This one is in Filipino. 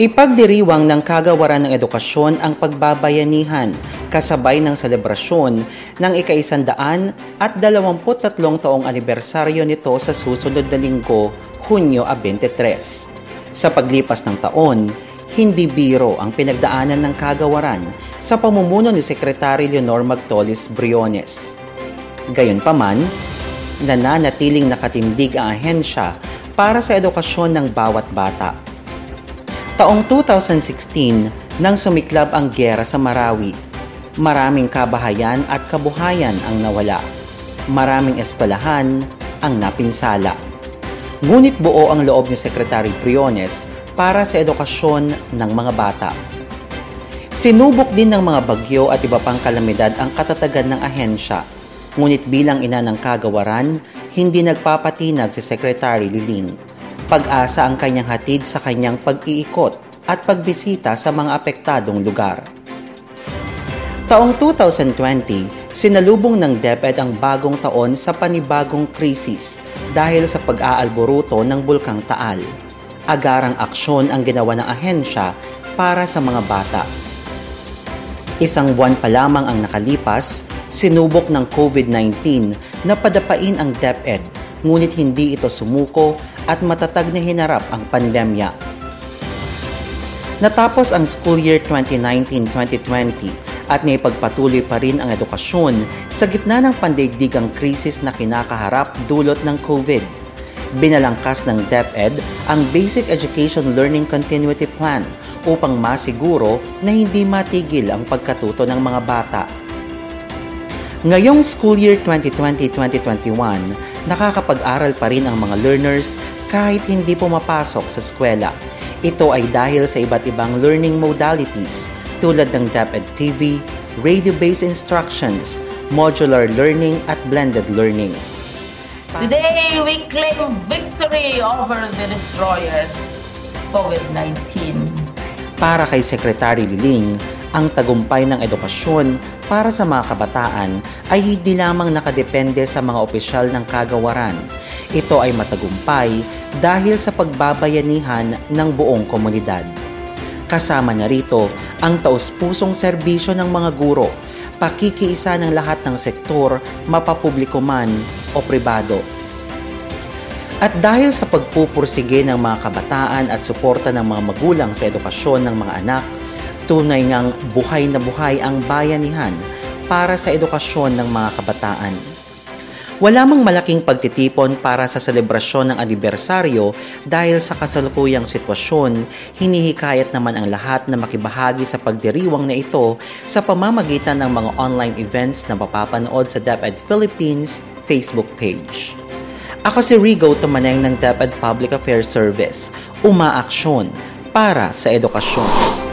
Ipagdiriwang ng kagawaran ng edukasyon ang pagbabayanihan kasabay ng selebrasyon ng ikaisandaan at 23 taong anibersaryo nito sa susunod na linggo, Hunyo 23. Sa paglipas ng taon, hindi biro ang pinagdaanan ng kagawaran sa pamumuno ni Sekretary Leonor Magtolis Briones. Gayunpaman, nananatiling nakatindig ang ahensya para sa edukasyon ng bawat bata Taong 2016 nang sumiklab ang gyera sa Marawi, maraming kabahayan at kabuhayan ang nawala. Maraming eskwelahan ang napinsala. Ngunit buo ang loob ni Secretary Briones para sa edukasyon ng mga bata. Sinubok din ng mga bagyo at iba pang kalamidad ang katatagan ng ahensya. Ngunit bilang ina ng kagawaran, hindi nagpapatinag si Secretary Liling pag-asa ang kanyang hatid sa kanyang pag-iikot at pagbisita sa mga apektadong lugar. Taong 2020, sinalubong ng DepEd ang bagong taon sa panibagong krisis dahil sa pag-aalboruto ng Bulkang Taal. Agarang aksyon ang ginawa ng ahensya para sa mga bata. Isang buwan pa lamang ang nakalipas, sinubok ng COVID-19 na padapain ang DepEd ngunit hindi ito sumuko at matatag na hinarap ang pandemya. Natapos ang school year 2019-2020 at naipagpatuloy pa rin ang edukasyon sa gitna ng pandaigdigang krisis na kinakaharap dulot ng COVID. Binalangkas ng DepEd ang Basic Education Learning Continuity Plan upang masiguro na hindi matigil ang pagkatuto ng mga bata. Ngayong school year 2020-2021, nakakapag-aral pa rin ang mga learners kahit hindi pumapasok sa eskwela. Ito ay dahil sa iba't ibang learning modalities tulad ng DepEd TV, radio-based instructions, modular learning at blended learning. Today, we claim victory over the destroyer, COVID-19. Para kay Secretary Liling, ang tagumpay ng edukasyon para sa mga kabataan ay hindi lamang nakadepende sa mga opisyal ng kagawaran. Ito ay matagumpay dahil sa pagbabayanihan ng buong komunidad. Kasama na rito ang taus-pusong serbisyo ng mga guro, pakikiisa ng lahat ng sektor, mapapubliko man o pribado. At dahil sa pagpupursige ng mga kabataan at suporta ng mga magulang sa edukasyon ng mga anak, Tunay ngang buhay na buhay ang bayanihan para sa edukasyon ng mga kabataan. Wala mang malaking pagtitipon para sa selebrasyon ng anibersaryo dahil sa kasalukuyang sitwasyon, hinihikayat naman ang lahat na makibahagi sa pagdiriwang na ito sa pamamagitan ng mga online events na mapapanood sa DepEd Philippines Facebook page. Ako si Rigo Tumaneng ng DepEd Public Affairs Service, umaaksyon para sa edukasyon.